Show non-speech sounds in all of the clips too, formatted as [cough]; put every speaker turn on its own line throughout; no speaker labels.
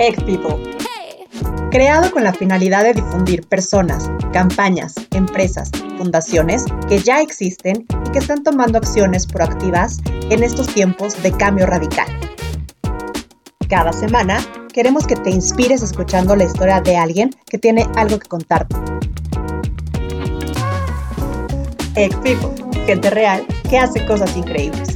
Egg People. Creado con la finalidad de difundir personas, campañas, empresas, fundaciones que ya existen y que están tomando acciones proactivas en estos tiempos de cambio radical. Cada semana queremos que te inspires escuchando la historia de alguien que tiene algo que contarte. Egg People, gente real que hace cosas increíbles.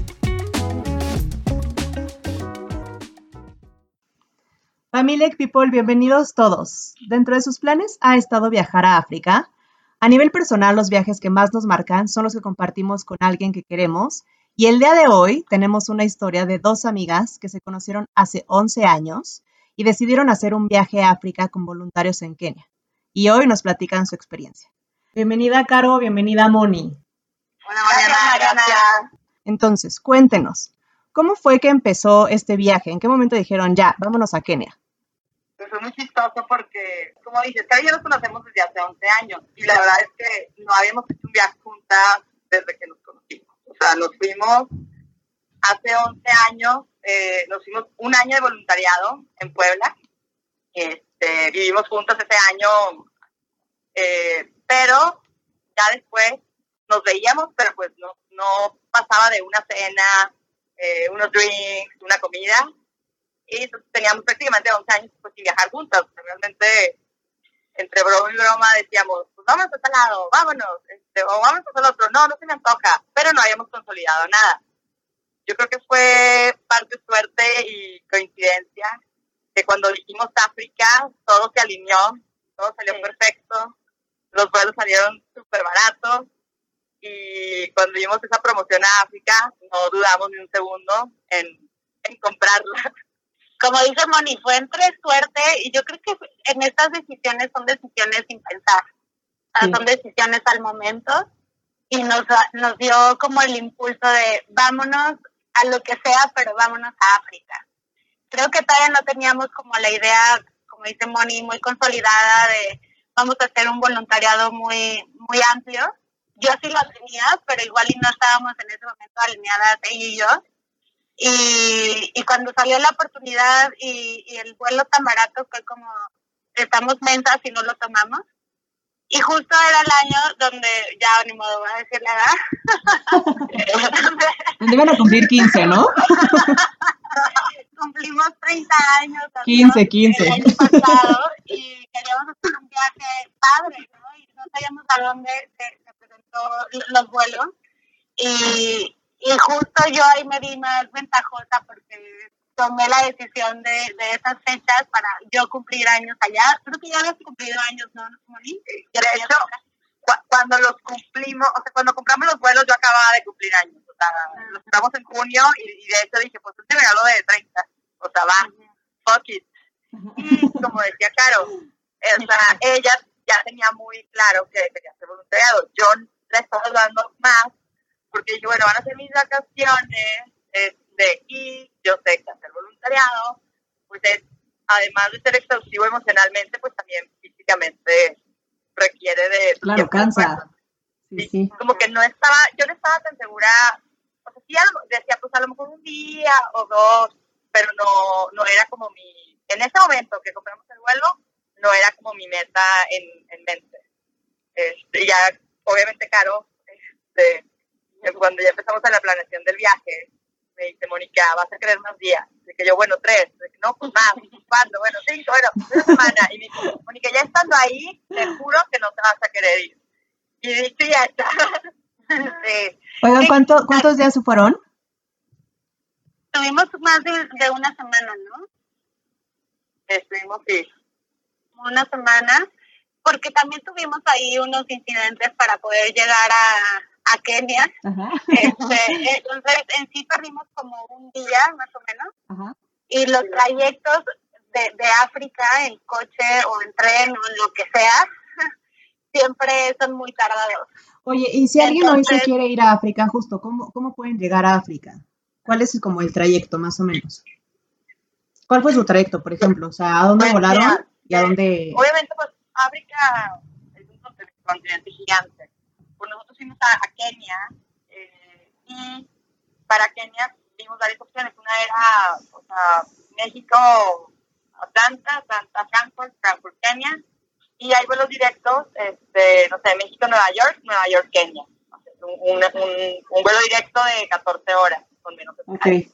Familia People, bienvenidos todos. Dentro de sus planes ha estado viajar a África. A nivel personal, los viajes que más nos marcan son los que compartimos con alguien que queremos. Y el día de hoy tenemos una historia de dos amigas que se conocieron hace 11 años y decidieron hacer un viaje a África con voluntarios en Kenia. Y hoy nos platican su experiencia. Bienvenida, Caro, bienvenida, Moni.
Hola, Mariana, gracias.
Entonces, cuéntenos, ¿cómo fue que empezó este viaje? ¿En qué momento dijeron, ya, vámonos a Kenia?
Fue muy chistoso porque, como dices, Cari y yo nos conocemos desde hace 11 años y la verdad es que no habíamos hecho un viaje juntas desde que nos conocimos. O sea, nos fuimos hace 11 años, eh, nos fuimos un año de voluntariado en Puebla. Este, vivimos juntos ese año, eh, pero ya después nos veíamos, pero pues no, no pasaba de una cena, eh, unos drinks, una comida y teníamos prácticamente 11 años pues, sin viajar juntas. Realmente, entre broma y broma decíamos, pues vámonos a este lado, vámonos, este, o vámonos a el otro. No, no se me antoja, pero no habíamos consolidado nada. Yo creo que fue parte suerte y coincidencia que cuando dijimos África, todo se alineó, todo salió perfecto, los vuelos salieron súper baratos y cuando vimos esa promoción a África, no dudamos ni un segundo en, en comprarla
como dice Moni, fue entre suerte y yo creo que en estas decisiones son decisiones sin pensar, son decisiones al momento y nos, nos dio como el impulso de vámonos a lo que sea, pero vámonos a África. Creo que todavía no teníamos como la idea, como dice Moni, muy consolidada de vamos a hacer un voluntariado muy, muy amplio. Yo sí lo tenía, pero igual y no estábamos en ese momento alineadas ella y yo y, y cuando salió la oportunidad y, y, el vuelo tan barato fue como, estamos mensas y no lo tomamos. Y justo era el año donde, ya ni modo, voy a decir la edad. [laughs]
donde iban a cumplir 15, ¿no? [laughs]
Cumplimos 30 años.
15, 15.
El año pasado y queríamos hacer un viaje padre, ¿no? Y no sabíamos a dónde se, se presentó los vuelos. Y, y justo yo ahí me vi más ventajosa porque tomé la decisión de, de esas fechas para yo cumplir años allá. Creo que ya habías cumplido años, ¿no?
De hecho, cuando los cumplimos, o sea, cuando compramos los vuelos, yo acababa de cumplir años. O sea, los compramos en junio y, de hecho dije, pues este regalo de 30. O sea, va, fuck it. Y como decía Caro, o sea, ella ya tenía muy claro que quería ser voluntariado. Yo le estaba dando más porque dije, bueno, van a ser mis vacaciones, este, y yo sé que hacer voluntariado, pues es, además de ser exhaustivo emocionalmente, pues también físicamente requiere de...
Claro, cansa.
Sí, sí. Como que no estaba, yo no estaba tan segura, o sea, sí decía, pues a lo mejor un día o dos, pero no, no era como mi, en ese momento que compramos el vuelo, no era como mi meta en, en mente. Este, ya, obviamente, Caro, este, cuando ya empezamos a la planeación del viaje, me dice, Mónica, vas a querer más días. De que yo, bueno, tres. Que, no, pues más. ¿Cuándo? Bueno, cinco, bueno, una semana. Y me dice, Mónica, ya estando ahí, te juro que no te vas a querer ir. Y dicho ya está. [laughs]
sí. Oigan, ¿cuánto, ¿cuántos días fueron?
Tuvimos más de, de una semana, ¿no?
Estuvimos, sí.
Una semana, porque también tuvimos ahí unos incidentes para poder llegar a a Kenia. Este, entonces, en sí perdimos como un día, más o menos. Y los trayectos de, de África en coche o en tren o en lo que sea, [laughs] siempre son muy tardados.
Oye, y si alguien hoy se quiere ir a África, justo, ¿cómo, ¿cómo pueden llegar a África? ¿Cuál es como el trayecto, más o menos? ¿Cuál fue su trayecto, por ejemplo? O sea, ¿a dónde pues, volaron y a dónde...?
Obviamente, pues, África es un continente gigante nosotros fuimos a, Kenia eh, y para Kenia vimos varias opciones. Una era, o sea, México, Atlanta, Atlanta, Frankfurt, Frankfurt, Kenia. Y hay vuelos directos, este, no sé, México, Nueva York, Nueva York, Kenia. Un, un, vuelo directo de 14 horas, con menos okay.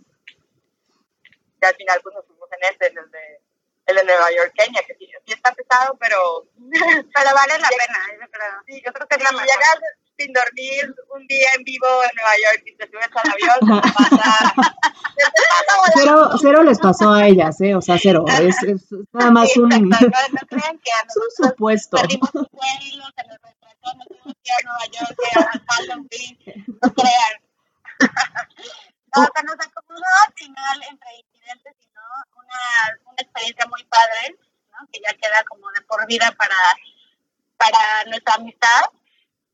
Y al final pues nos fuimos en ese, en el de, el de Nueva York, Kenia, que sí, está pesado, pero... [laughs]
pero vale la pena, yo creo.
Sí, yo creo que es la Llegas sin dormir un día en vivo en Nueva York y te subes al avión, pasa... [laughs]
cero, cero les pasó a ellas, ¿eh? O sea, cero. Es, es nada más un, no,
crean que [laughs] a
un supuesto.
Perdimos vuelos, se nos retrasó, nos ir a Nueva York, a Halloween, no crean. [laughs] no, se nos acomodó al final entre incidentes y no, una, una experiencia muy padre, ¿no? Que ya queda como de por vida para, para nuestra amistad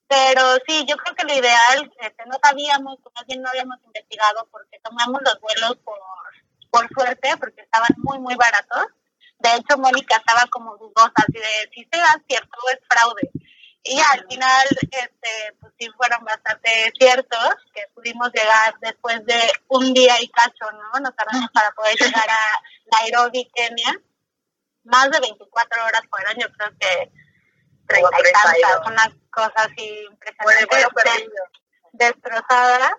pero sí, yo creo que lo ideal, este, no sabíamos, más bien no habíamos investigado porque tomamos los vuelos por, por suerte, porque estaban muy, muy baratos. De hecho, Mónica estaba como dudosa, así de si será cierto es fraude. Y al final, este, pues sí fueron bastante ciertos, que pudimos llegar después de un día y cacho, ¿no? Nos tardamos para poder [laughs] llegar a Nairobi, Kenia. Más de 24 horas fueron, yo creo que 30 y tantas, una cosa así impresionante, destrozada,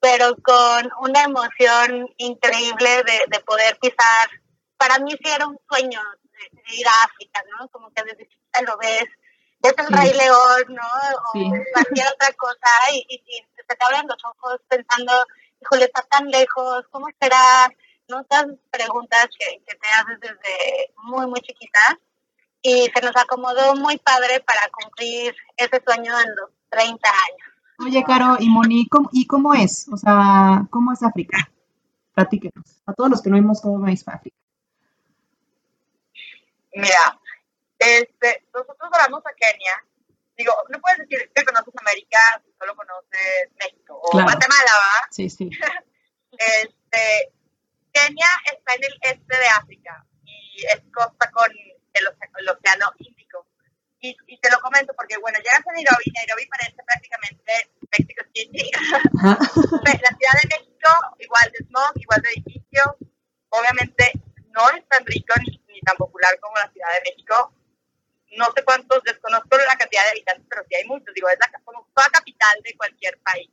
pero con una emoción increíble de, de poder pisar. Para mí sí era un sueño de, ir a África, ¿no? Como que desde chiquita lo ves, ves el Rey León, ¿no? O cualquier otra cosa y, y, se te abren los ojos pensando, híjole, está tan lejos, ¿cómo será? ¿no? Estas preguntas que, que te haces desde muy, muy chiquita y se nos acomodó muy padre para cumplir ese sueño en los 30 años.
Oye, Caro y Moni, ¿y cómo es? O sea, ¿cómo es África? Platíquenos. A todos los que no vimos cómo es África.
Mira, este, nosotros vamos a Kenia. Digo, no puedes decir que conoces América si solo conoces México o Guatemala, ¿va?
Sí, sí. [laughs]
este, Kenia está en el este de África y es costa con el, Océano Índico. Y, y, te lo comento porque, bueno, llegas a Nairobi, Nairobi parece prácticamente México City. [laughs] la Ciudad de México, igual de smog, igual de edificios. Obviamente no es tan rico ni, ni tan popular como la Ciudad de México. No sé cuántos, desconozco la cantidad de habitantes, pero sí hay muchos. Digo, es la, como toda capital de cualquier país.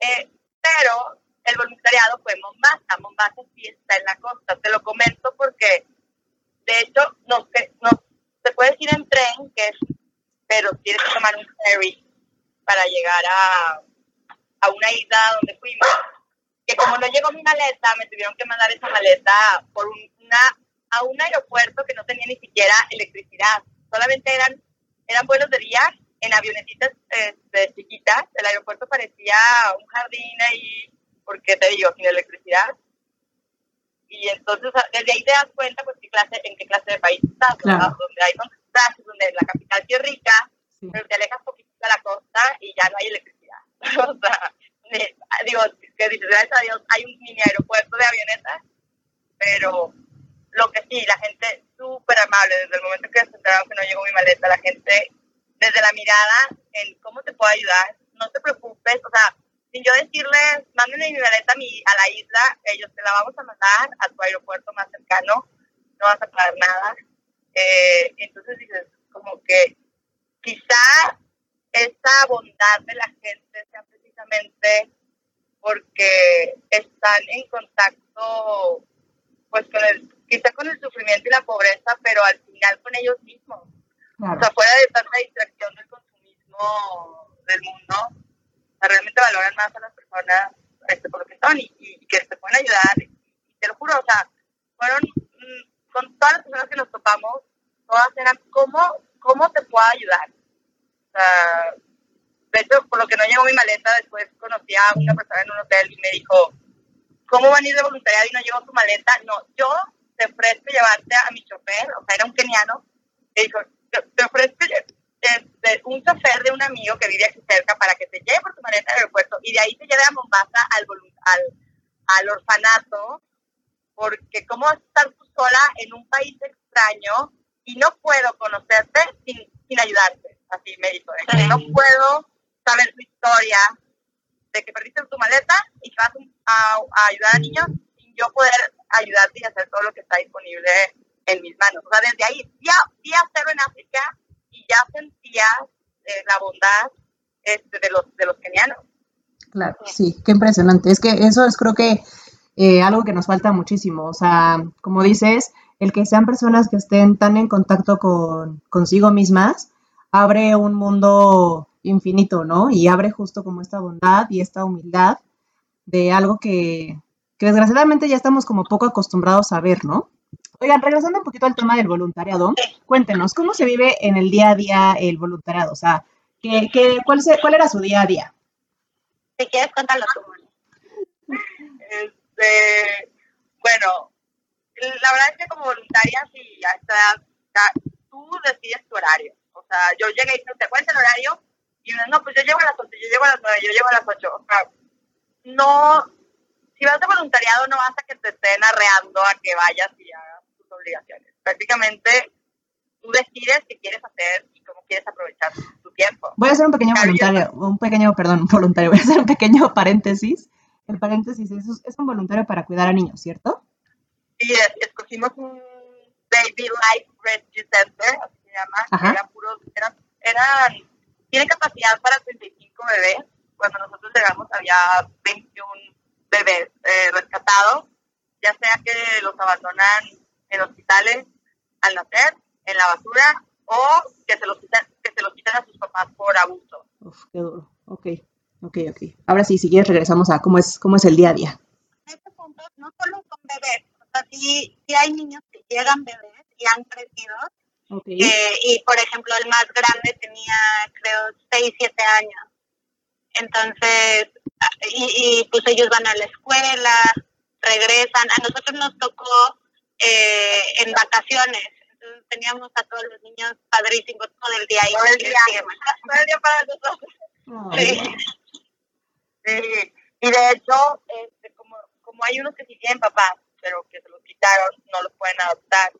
Eh, pero el voluntariado fue en Mombasa. Mombasa sí está en la costa. Te lo comento porque de hecho, no, se puede ir en tren, que es, pero tienes que tomar un ferry para llegar a, a una isla donde fuimos. Que como no llegó mi maleta, me tuvieron que mandar esa maleta por una, a un aeropuerto que no tenía ni siquiera electricidad. Solamente eran, eran vuelos de día en avionetitas este, chiquitas. El aeropuerto parecía un jardín ahí, porque te digo, sin electricidad y entonces desde ahí te das cuenta pues qué clase, en qué clase de país estás, donde hay contrastes, donde la capital sí es rica, pero te alejas poquito de la costa y ya no hay electricidad. [laughs] o sea, digo, que dices, gracias a Dios hay un mini aeropuerto de avionetas, pero lo que sí, la gente súper amable, desde el momento que se enteraron que no llegó mi maleta, la gente, desde la mirada en cómo te puedo ayudar, no te preocupes, o sea, sin yo decirles, mándenme mi maleta a, mi, a la isla, ellos te la vamos a mandar a tu aeropuerto más cercano, no vas a pagar nada. Eh, entonces dices, como que quizá esa bondad de la gente sea precisamente porque están en contacto, pues con el, quizá con el sufrimiento y la pobreza, pero al final con ellos mismos. O sea, fuera de tanta distracción del consumismo del mundo, realmente valoran más a las personas este, por lo que son y, que te pueden ayudar. Y, te lo juro, o sea, fueron mm, con todas las personas que nos topamos, todas eran cómo, cómo te puedo ayudar. O sea, de hecho, por lo que no llegó mi maleta, después conocí a una persona en un hotel y me dijo, ¿cómo van a ir de voluntariado y no llegó tu maleta? No, yo te ofrezco llevarte a mi chofer, o sea, era un keniano, y dijo, te ofrezco este, un chofer de un amigo que vive aquí cerca para que te lleve por tu maleta al aeropuerto y de ahí te lleve a Mombasa al, al, al orfanato, porque cómo estar tú sola en un país extraño y no puedo conocerte sin, sin ayudarte, así me dijo, no puedo saber tu historia de que perdiste tu maleta y que vas a, ayudar a niños sin yo poder ayudarte y hacer todo lo que está disponible en mis manos. O sea, desde ahí, ya, día cero en África y ya sentía eh, la bondad este, de, los, de los kenianos.
Claro, sí, qué impresionante. Es que eso es creo que eh, algo que nos falta muchísimo. O sea, como dices, el que sean personas que estén tan en contacto con consigo mismas abre un mundo infinito, ¿no? Y abre justo como esta bondad y esta humildad de algo que, que desgraciadamente ya estamos como poco acostumbrados a ver, ¿no? Oigan, regresando un poquito al tema del voluntariado, cuéntenos, ¿cómo se vive en el día a día el voluntariado? O sea, ¿qué, qué, cuál, se, ¿cuál era su día a día?
Si quieres, cuéntalo tú.
Este, bueno, la verdad es que como voluntaria, sí, ya está, tú decides tu horario. O sea, yo llegué y dije, ¿te cuenta el horario? Y uno, no, pues yo llego a las 8, yo llego a las 9, yo llego a las 8. O sea, no, si vas de voluntariado no basta que te estén arreando a que vayas y hagas obligaciones. Prácticamente tú decides qué quieres hacer y cómo quieres aprovechar tu tiempo.
Voy a hacer un pequeño voluntario, un pequeño, perdón, [laughs] voluntario, voy a hacer un pequeño paréntesis. El paréntesis es, es un voluntario para cuidar a niños, ¿cierto?
Sí, escogimos un Baby Life Rescue Center, así se llama, era puro, eran, eran, tiene capacidad para 35 bebés. Cuando nosotros llegamos había 21 bebés eh, rescatados, ya sea que los abandonan en hospitales al nacer, en la basura, o que se los quitan, que se los quitan a sus papás por abuso.
Uf, qué duro. Ok, ok, ok. Ahora sí, si quieres regresamos a cómo es, cómo es el día a día.
En este punto no solo son bebés, o sea, sí, sí hay niños que llegan bebés y han crecido. Okay. Eh, y por ejemplo, el más grande tenía, creo, 6, 7 años. Entonces, y, y, pues ellos van a la escuela, regresan. A nosotros nos tocó eh, en vacaciones. Entonces teníamos a todos los niños padrísimos todo el día.
Todo el día, todo el día para nosotros. Sí. sí. Y de hecho, este, como, como hay unos que sí tienen papás, pero que se los quitaron, no los pueden adoptar.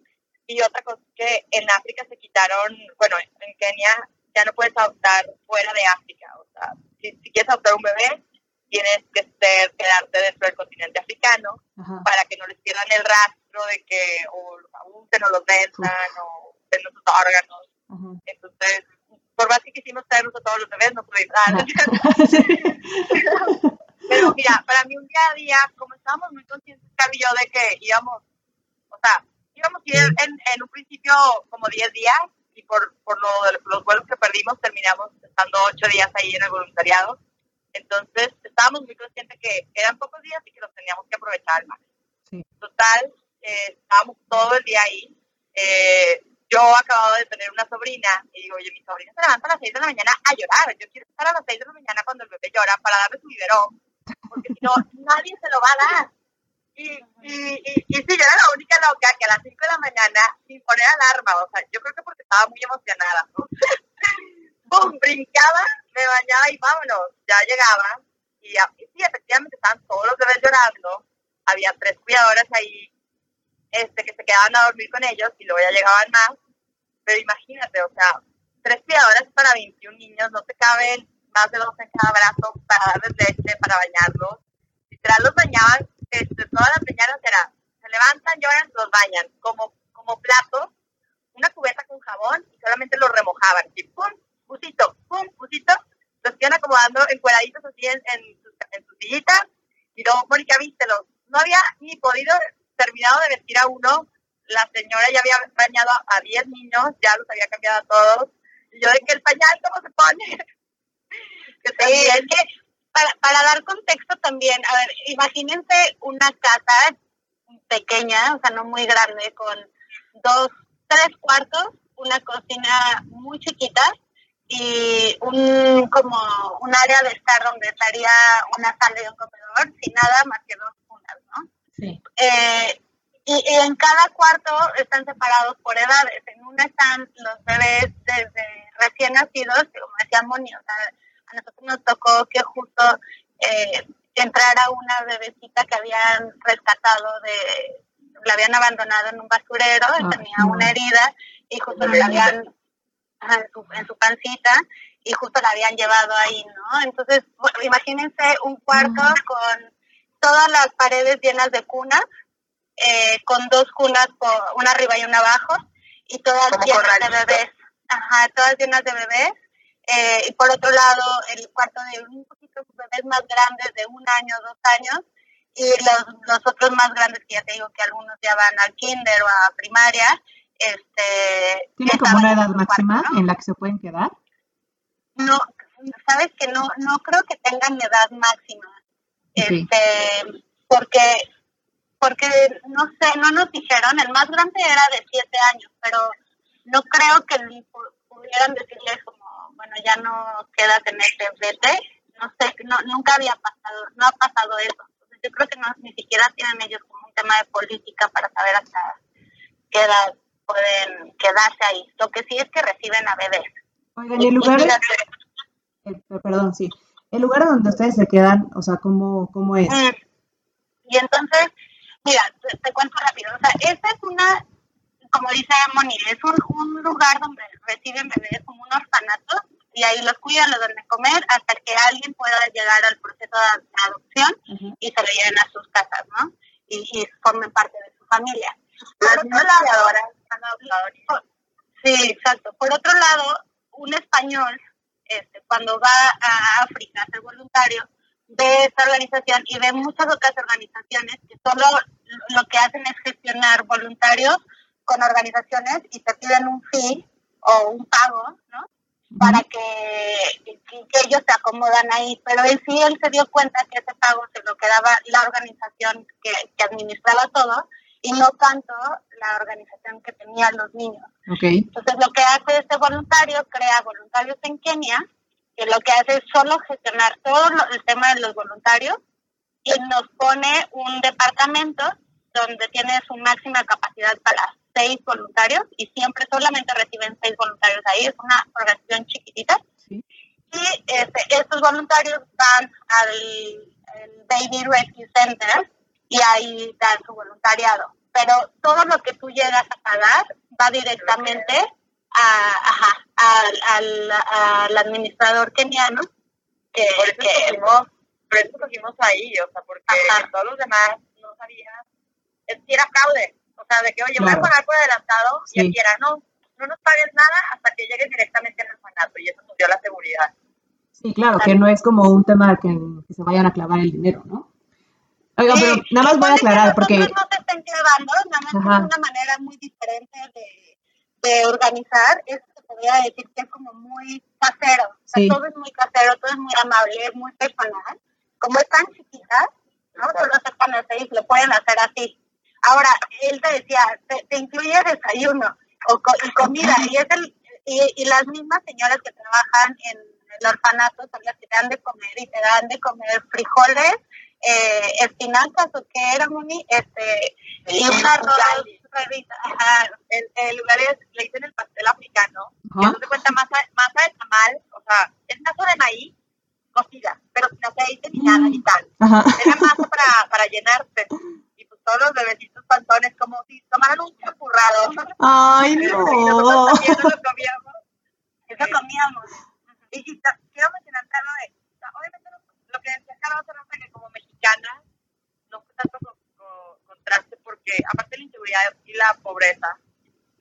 Y otra cosa es que en África se quitaron, bueno, en Kenia ya no puedes adoptar fuera de África. O sea, si, si quieres adoptar un bebé, tienes que ser, quedarte dentro del continente africano Ajá. para que no les pierdan el rastro de que o los abusen o los venzan o den sus órganos. Ajá. Entonces, por más que quisimos traernos a todos los bebés, no pudimos. [laughs] [laughs] Pero mira, para mí un día a día, como estábamos muy conscientes, Carly y yo, de que íbamos, o sea, íbamos a ir en, en un principio como 10 días y por, por lo de los vuelos que perdimos terminamos estando 8 días ahí en el voluntariado. Entonces estábamos muy conscientes que eran pocos días y que los teníamos que aprovechar al máximo. Sí. Total, eh, estábamos todo el día ahí. Eh, yo acababa de tener una sobrina y digo, oye, mi sobrina se levanta a las 6 de la mañana a llorar. Yo quiero estar a las 6 de la mañana cuando el bebé llora para darle su biberón, porque si no, [laughs] nadie se lo va a dar. Y, y, y, y sí, yo era la única loca que a las 5 de la mañana, sin poner alarma, o sea, yo creo que porque estaba muy emocionada, ¿no? Brincaba, me bañaba y vámonos. Ya llegaba. Y, y sí, efectivamente estaban todos los bebés llorando. Había tres cuidadoras ahí este, que se quedaban a dormir con ellos y luego ya llegaban más. Pero imagínate, o sea, tres cuidadoras para 21 niños, no te caben más de dos en cada brazo para darles leche, para bañarlos. Literal, los bañaban, este, todas las mañanas era, se levantan, lloran, los bañan, como, como platos, una cubeta con jabón y solamente los remojaban, y pum, pusito, pum, pusito, los iban acomodando encuadraditos así en, en, sus, en sus sillitas, y luego, Mónica, vístelos. No había ni podido terminado de vestir a uno, la señora ya había bañado a 10 niños, ya los había cambiado a todos, y yo de que el pañal, ¿cómo se pone? [laughs]
que sí, es que para, para dar contexto también, a ver, imagínense una casa pequeña, o sea, no muy grande, con dos, tres cuartos, una cocina muy chiquita y un como un área de estar donde estaría una sala y un comedor, sin nada más que dos cunas, ¿no?
Sí.
Eh, y, y, en cada cuarto están separados por edades. En una están los bebés desde recién nacidos, que como decía Moni, o sea, a nosotros nos tocó que justo eh, entrara una bebecita que habían rescatado de, la habían abandonado en un basurero, ah, tenía no. una herida y justo la habían en su, en su pancita y justo la habían llevado ahí, ¿no? Entonces, bueno, imagínense un cuarto mm. con todas las paredes llenas de cunas, eh, con dos cunas, una arriba y una abajo, y todas llenas de bebés. Ajá, todas llenas de bebés. Eh, y por otro lado, el cuarto de un poquito bebés más grandes, de un año, dos años, y los, los otros más grandes, que ya te digo que algunos ya van al kinder o a primaria. Este,
¿Tiene como una edad máxima en la que se pueden quedar?
No, sabes que no, no creo que tengan edad máxima. Este, porque, porque no sé, no nos dijeron, el más grande era de siete años, pero no creo que pudieran decirles como, bueno, ya no queda tener este vete, no sé, no, nunca había pasado, no ha pasado eso. Entonces yo creo que no, ni siquiera tienen ellos como un tema de política para saber hasta qué edad pueden quedarse ahí. Lo que sí es que reciben a bebés.
Oigan, ¿y el lugar? Eh, perdón, sí. El lugar donde ustedes se quedan, o sea, ¿cómo, cómo es? Mm.
Y entonces, mira, te, cuento rápido. O sea, esta es una, como dice Moni, es un, un lugar donde reciben bebés como un orfanato y ahí los cuidan, los dan de comer hasta que alguien pueda llegar al proceso de adopción y se lo lleven a sus casas, ¿no? Y, y formen parte de su familia. Por otro lado, sí, exacto. Por otro lado, un español este, cuando va a África a ser voluntario, ve esta organización y ve muchas otras organizaciones que solo lo que hacen es gestionar voluntarios con organizaciones y te piden un fee o un pago, ¿no? Para que, que, ellos se acomodan ahí. Pero en sí él se dio cuenta que ese pago se lo quedaba la organización que, que administraba todo y no tanto la organización que tenían los niños. Entonces lo que hace este voluntario, crea voluntarios en Kenia, que lo que hace es solo gestionar todo el tema de los voluntarios y nos pone un departamento donde tiene su máxima capacidad para seis voluntarios y siempre solamente reciben seis voluntarios ahí, es una organización chiquitita. Y este, estos voluntarios van al Baby Rescue Center, y ahí dan su voluntariado. Pero todo lo que tú llegas a pagar va directamente a, ajá, al, al, administrador keniano.
Que, por, eso que, por eso cogimos ahí, o sea, porque todos los demás no sabían, es que era fraude. O sea, de que, oye, voy a pagar por adelantado y él quiera, no, no nos pagues nada hasta que llegues directamente al orfanato y eso nos dio la seguridad.
Sí, claro, que no es como un tema que, que se vayan a clavar el dinero, ¿no? Oiga, pero nada más voy a aclarar porque...
No te estén clavando, nada más es una manera muy diferente de, de organizar. Esto se podría decir que es como muy casero. O sea, todo es muy casero, todo es muy amable, es muy personal. Como es tan chiquita, ¿no? Solo se conoce y lo pueden hacer así. Ahora, él te decía, te, te incluye desayuno o y comida, y es el y, y, las mismas señoras que trabajan en el orfanato son las que te dan de comer y te dan de comer frijoles, eh, espinacas o qué era, Moni, este, y un arroz,
Ajá, el, el, lugar es, le dicen el pastel africano, que no se cuenta masa, masa de tamal, o sea, es masa de maíz cocida, pero sin aceite ni nada y tal. Ajá. Era masa para, para llenarse. Y pues todos los bebecitos pantones como si tomaran un chapurrado.
Ay, [laughs] no.
Y nosotros también lo comíamos.
Eso comíamos.
Y, y quiero mencionar algo de, obviamente lo que decía Carlos que como mexicana, no fue tanto con, contraste porque aparte de la inseguridad y la pobreza,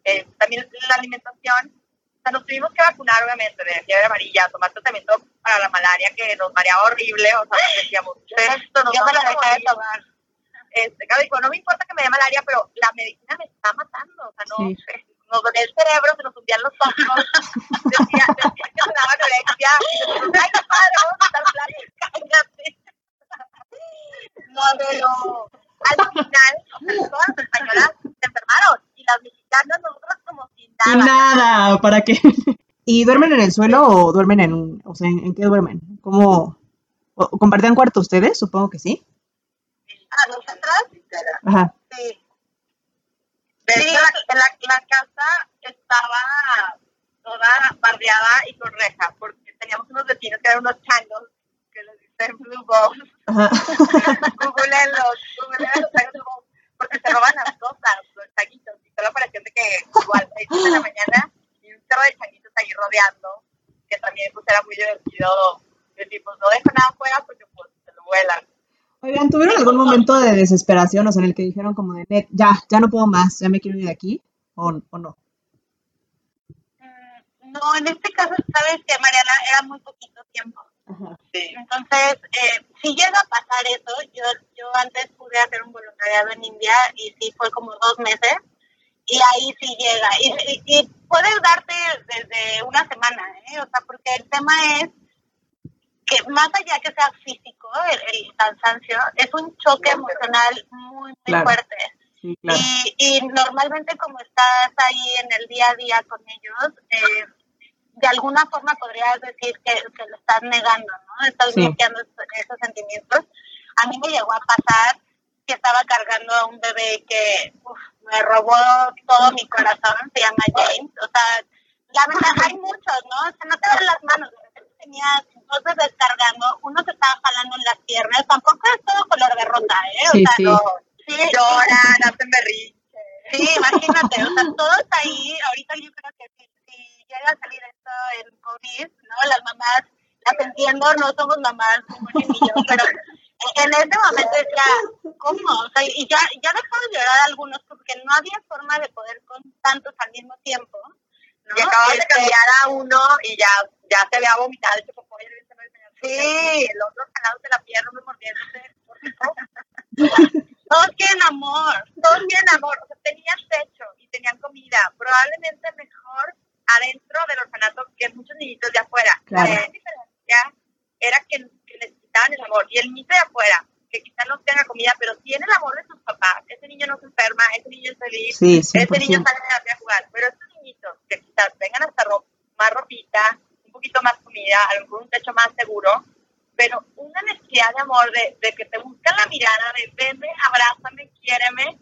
eh, también la alimentación, o sea, nos tuvimos que vacunar obviamente de fiebre amarilla, tomar tratamiento para la malaria que nos mareaba horrible, o sea, decíamos, esto no
Yo me la dejé de tomar.
Este, claro, digo, no me importa que me dé malaria, pero la medicina me está matando, o sea, no, sí. Nos dolía el cerebro, se nos hundían los ojos, decía, decía que me daba anorexia, y ay, qué padre, vamos a estar cállate. No, pero al final, todas las españolas se enfermaron y las mexicanas nosotros como sin nada.
Sin nada, ¿para qué? ¿Y duermen en el suelo o duermen en un, o sea, en, qué duermen? ¿Cómo, o, compartían cuarto ustedes? Supongo que sí.
¿A nosotras?
Ajá.
Sí.
De la, la, la, casa estaba toda bardeada y con reja, porque teníamos unos vecinos que eran unos changos que les dicen blue balls. [laughs] Google los, Google los blue balls, porque se roban las cosas, los changuitos, y solo parecía que igual, a 6 de la mañana, y un cerro de changuitos ahí rodeando, que también pues era muy divertido decir, pues no dejo nada afuera porque pues se lo vuelan.
Oigan, ¿tuvieron algún momento de desesperación, o sea, en el que dijeron como de, net, ya, ya no puedo más, ya me quiero ir de aquí, o, o no?
Mm, No, en este caso, sabes que Mariana era muy poquito tiempo.
Sí.
Entonces, eh, si llega a pasar eso, yo, yo antes pude hacer un voluntariado en India y sí fue como dos meses y ahí sí llega. Y, y, y puedes darte desde una semana, ¿eh? O sea, porque el tema es que más allá que sea físico, el, el cansancio, es un choque emocional muy, muy
Claro.
fuerte.
Sí, claro.
Y, y normalmente como estás ahí en el día a día con ellos, eh, de alguna forma podrías decir que, que lo estás negando, ¿no? Estás
Sí.
bloqueando esos, sentimientos. A mí me llegó a pasar que estaba cargando a un bebé que uf, me robó todo mi corazón, se llama James. O sea, la verdad hay muchos, ¿no? O sea, no te dan las manos. Tenía dos bebés cargando, uno se estaba jalando en las piernas. Tampoco es todo color de rosa, ¿eh? O
Sí,
sea,
sí.
no. Sí,
Lloran, hacen berrinche.
Sí, imagínate, o sea, todos ahí, ahorita yo creo que si, si llega a salir esto en COVID, ¿no? Las mamás, las entiendo, no somos mamás como yo, [laughs] pero en ese momento decía, ¿cómo? O sea, y ya, ya dejó de llorar algunos porque no había forma de poder con tantos al mismo tiempo, ¿no?
Y acaban de
Este,
cambiar a uno y ya, ya se había vomitado
Sí. [laughs]
el otro jalado de la pierna, uno mordiéndose.
Todos quieren amor.
Todos tienen amor, o sea, tenían techo y tenían comida, probablemente mejor adentro del orfanato que muchos niñitos de afuera.
Claro.
La diferencia era que, que necesitaban el amor y el niño de afuera, que quizás no tenga comida, pero tiene el amor de sus papás. Ese niño no se enferma, ese niño es feliz,
Sí,
ese niño
100%.
sale a jugar. Pero estos niñitos que quizás vengan hasta ro- más ropita, poquito más comida, a lo mejor un techo más seguro, pero una necesidad de amor, de, de que te buscan la mirada, de venme, abrázame, quiéreme,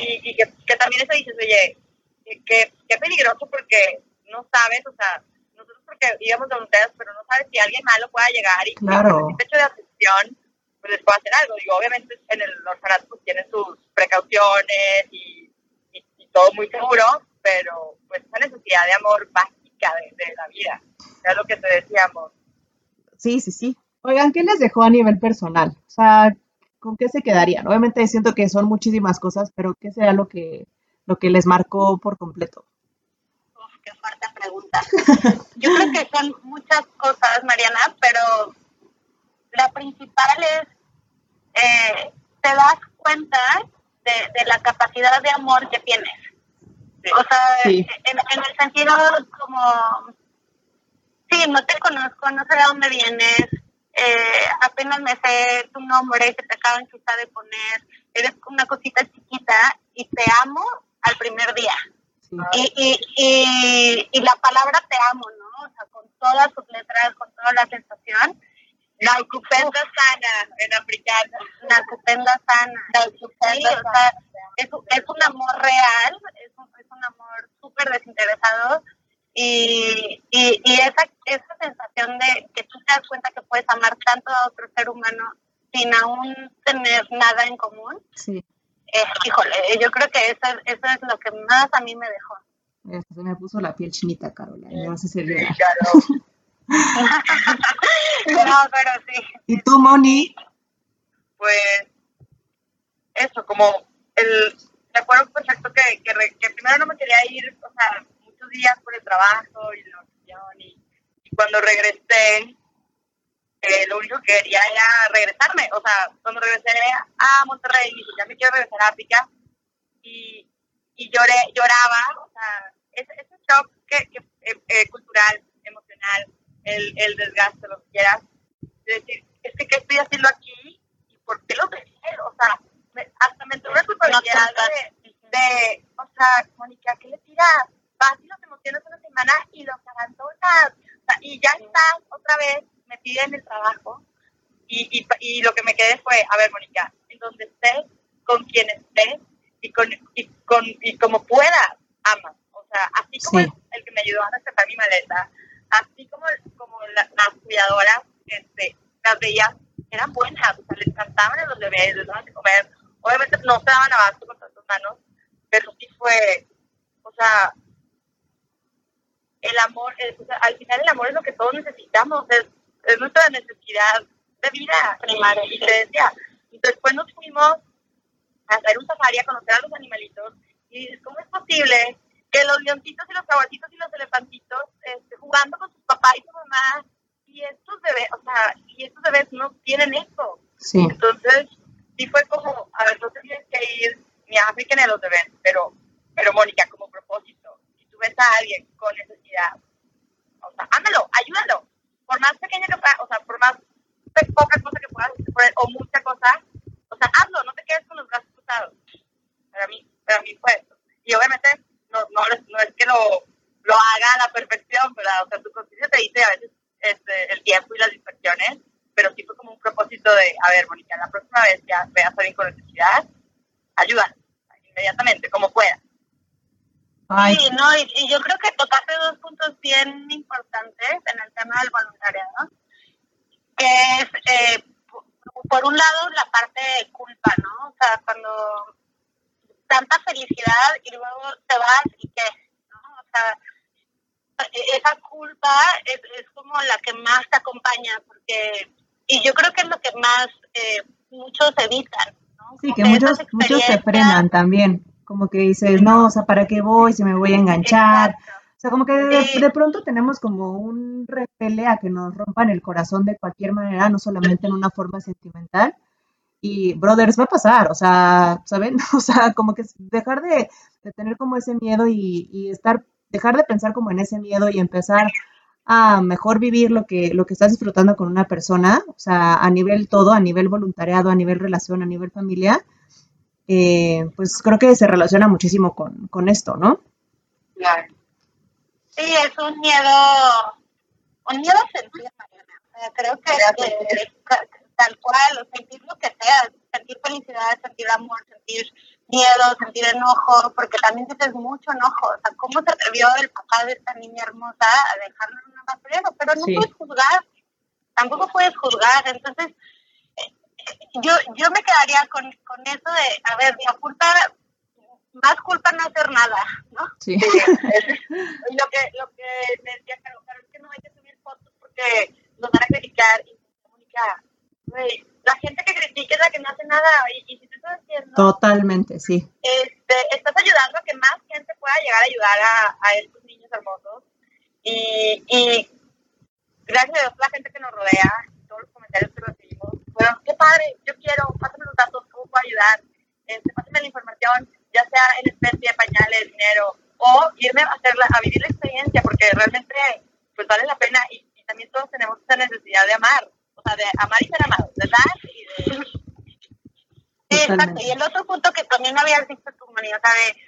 y, y que, que también eso dices, oye, que, que, que peligroso porque no sabes, o sea, nosotros porque íbamos de voluntarios, pero no sabes si alguien malo pueda llegar y
Claro.
si techo de atención, pues les puede hacer algo. Digo, obviamente en el orfanato pues tienen sus precauciones y, y, y todo muy seguro, pero pues esa necesidad de amor básica de, de la vida, es lo que te decíamos.
Sí, sí, sí. Oigan, ¿qué les dejó a nivel personal? O sea, ¿con qué se quedarían? Obviamente siento que son muchísimas cosas, pero ¿qué será lo que, lo que les marcó por completo?
Uf, qué fuerte pregunta. [laughs] Yo creo que son muchas cosas, Mariana, pero la principal es, eh, te das cuenta de, de la capacidad de amor que tienes. O sea,
Sí.
en, en el sentido como, sí, no te conozco, no sé de dónde vienes, eh, apenas me sé tu nombre que te acaban quizá de poner, eres una cosita chiquita y te amo al primer día.
Sí.
Y, y, y, y la palabra te amo, ¿no? O sea, con todas sus letras, con toda la sensación.
Naukupenda sana en africano.
Nakupenda sana. Sí, o sea, es, un- es un amor real, es un, es un amor súper desinteresado. Y, y, y esa, esa sensación de que tú te das cuenta que puedes amar tanto a otro ser humano sin aún tener nada en común,
Sí.
eh, híjole, yo creo que eso, es- eso es lo que más a mí me dejó.
Se me puso la piel chinita, Carola, y me vas a hacer llorar.
Claro. [laughs] [laughs]
No, pero sí.
¿Y tú, Moni?
pues eso, como el recuerdo perfecto que, que, primero no me quería ir, o sea, muchos días por el trabajo y la oración y, y cuando regresé, eh, lo único que quería era regresarme, o sea, cuando regresé a Monterrey, dije, ya me quiero regresar a África y, y lloré, lloraba, o sea, ese, ese shock que, que, eh, eh, cultural, emocional, el, el desgaste, lo que quieras, de decir, es que qué estoy haciendo aquí y por qué lo dejé, o sea, me- hasta me entró una culpabilidad de, de, o sea, Mónica, ¿qué le tiras? Vas y los emocionas una semana y los abandonas, o sea, y ya estás otra vez metida en el trabajo. Y, y, y lo que me quedé fue, a ver, Mónica, en donde estés, con quien estés y con y, con, y como puedas, amas. O sea, así como
Sí.
el, el que me ayudó a rescatar mi maleta, así como, como la- las cuidadoras, este, las veías, eran buenas, o sea, les les daban de comer. Obviamente no se daban abasto con tantas manos, pero sí fue, o sea, el amor, es- o sea, al final el amor es lo que todos necesitamos, es, es nuestra necesidad de vida primaria. Y te decía, después nos fuimos a hacer un safari, a conocer a los animalitos. Y dices, ¿cómo es posible que los leoncitos y los caballitos y los elefantitos este, jugando con sus papás y su mamá y estos bebés, o sea, y estos bebés no tienen eso?
Sí.
Entonces, sí fue como, a ver, no tienes que ir ni a África ni a los bebés, pero, pero Mónica, como propósito, si tú ves a alguien con necesidad, o sea, ándalo, ayúdalo, por más pequeña que o sea, por más poca cosa que puedas o mucha cosa, o sea, hazlo, no te quedes con los brazos cruzados. Para mí, para mí fue eso. Y obviamente no, no, no es que lo, lo haga a la perfección, ¿verdad? O sea, tu conciencia te dice a veces este, el tiempo y las distracciones, pero sí fue como un propósito de, a ver, Mónica, la próxima vez que veas a alguien con necesidad, ayuda inmediatamente, como pueda.
Sí, no, y, yo creo que tocaste dos puntos bien importantes en el tema del voluntariado, que es, eh, por un lado, la parte de culpa, ¿no? O sea, cuando tanta felicidad y luego te vas y qué, ¿no? O sea, e, esa culpa es, es como la que más te acompaña, porque, y yo creo que es lo que más eh, muchos evitan, ¿no?
Sí, que muchos, muchos se frenan también como que dices, no, o sea, ¿para qué voy? Si me voy a enganchar. O sea, como que de, pronto tenemos como un repele a que nos rompan el corazón de cualquier manera, no solamente en una forma sentimental. Y, brothers, va a pasar, o sea, ¿saben? [laughs] O sea, como que dejar de, tener como ese miedo y, y, estar, dejar de pensar como en ese miedo y empezar a mejor vivir lo que, lo que estás disfrutando con una persona, o sea, a nivel todo, a nivel voluntariado, a nivel relación, a nivel familia, eh, pues creo que se relaciona muchísimo con, con esto, ¿no?
Claro. Sí, es un miedo, un miedo a sentir, creo que tal cual, sentir lo que sea, sentir felicidad, sentir amor, sentir miedo, sentir enojo, porque también sientes mucho enojo, o sea, ¿cómo se atrevió el papá de esta niña hermosa a dejarlo Pero no puedes juzgar, tampoco puedes juzgar, entonces yo, yo me quedaría con, con eso de, a ver, la culpa, más culpa no hacer nada, ¿no?
Sí. [laughs]
lo que, lo que me decía Caro, claro, es que no hay que subir fotos porque nos van a criticar y comunicar. La gente que critica es la que no hace nada y, si tú estás haciendo...
Totalmente, sí.
Este, estás ayudando a que más gente pueda llegar a ayudar a, a estos niños hermosos y, y gracias a Dios la gente que nos rodea, todos los comentarios que recibimos, bueno, qué padre, yo quiero, pásame los datos, ¿cómo puedo ayudar? Este, pásame la información, ya sea en especie, pañales, dinero, o irme a, hacerla, a vivir la experiencia, porque realmente pues vale la pena y, también todos tenemos esa necesidad de amar, o sea, de amar y ser amados, ¿verdad? Y de...
Exacto. Y el otro punto que también habías dicho tu sea, de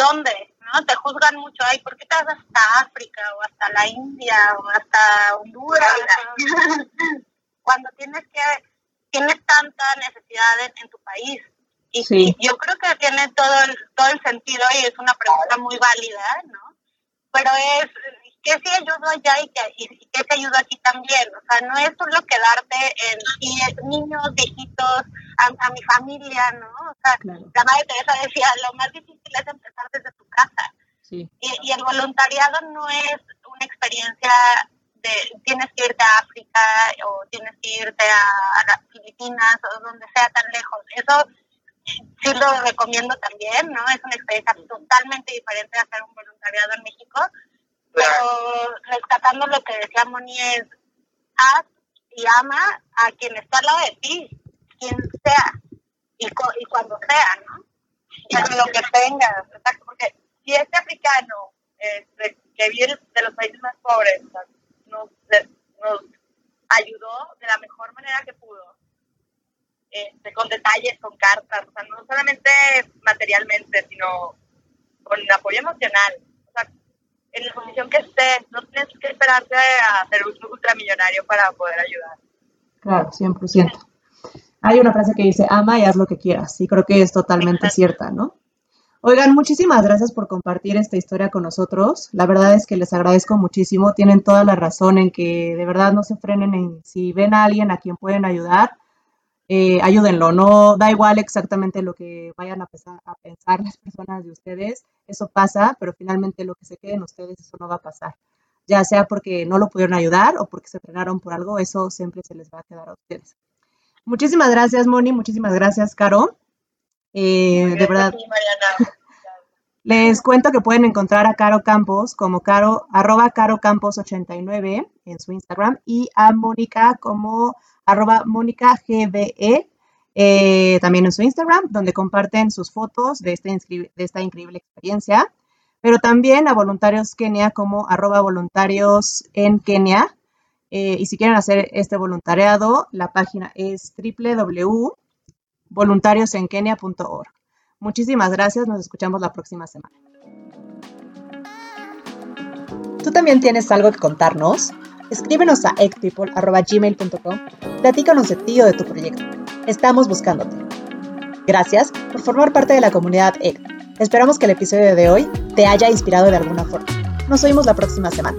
dónde, ¿no? Te juzgan mucho, ay, ¿por qué te vas hasta África o hasta la India o hasta Honduras? [laughs] Cuando tienes que tienes tanta necesidad en, tu país. Y, yo creo que tiene todo el, todo el sentido y es una pregunta muy válida, ¿no? Pero es, ¿qué si ayudo allá y qué, y, qué te ayudo aquí también? O sea, no es solo quedarte en niños, viejitos, a, mi familia, ¿no? O sea, la madre Teresa decía, lo más difícil es empezar desde tu casa.
Sí.
Y, y el voluntariado no es una experiencia tienes que irte a África o tienes que irte a, las Filipinas o donde sea tan lejos. Eso sí lo recomiendo también, ¿no? Es una experiencia totalmente diferente de hacer un voluntariado en México, pero rescatando lo que decía Moni es, haz y ama a quien está al lado de ti, quien sea, y, y cuando sea, ¿no? Y lo que tengas, porque si este africano este, que viene de los países más pobres, nos, nos ayudó de la mejor manera que pudo, este, con detalles, con cartas, no solamente materialmente, sino con apoyo emocional. En la posición que estés, no tienes que esperarte a ser un ultramillonario para poder ayudar.
Claro, 100%. Hay una frase que dice, ama y haz lo que quieras, y creo que es totalmente cierta, ¿no? Oigan, muchísimas gracias por compartir esta historia con nosotros. La verdad es que les agradezco muchísimo. Tienen toda la razón en que de verdad no se frenen en si ven a alguien a quien pueden ayudar, eh, ayúdenlo. No da igual exactamente lo que vayan a, a pensar las personas de ustedes. Eso pasa, pero finalmente lo que se queden ustedes, eso no va a pasar. Ya sea porque no lo pudieron ayudar o porque se frenaron por algo, eso siempre se les va a quedar a ustedes. Muchísimas gracias, Moni. Muchísimas gracias, Caro. Eh, de verdad. Les cuento que pueden encontrar a Caro Campos como Caro, arroba Caro Campos 89 en su Instagram y a Mónica como arroba Mónica GBE eh, también en su Instagram, donde comparten sus fotos de, este, de esta increíble experiencia, pero también a Voluntarios Kenia como arroba voluntarios en Kenia. Eh, y si quieren hacer este voluntariado, la página es www.voluntariosenkenia.org. Muchísimas gracias, nos escuchamos la próxima semana. ¿Tú también tienes algo que contarnos? Escríbenos a eggpeople.gmail.com Platícanos de ti o de tu proyecto. Estamos buscándote. Gracias por formar parte de la comunidad Egg. Esperamos que el episodio de hoy te haya inspirado de alguna forma. Nos oímos la próxima semana.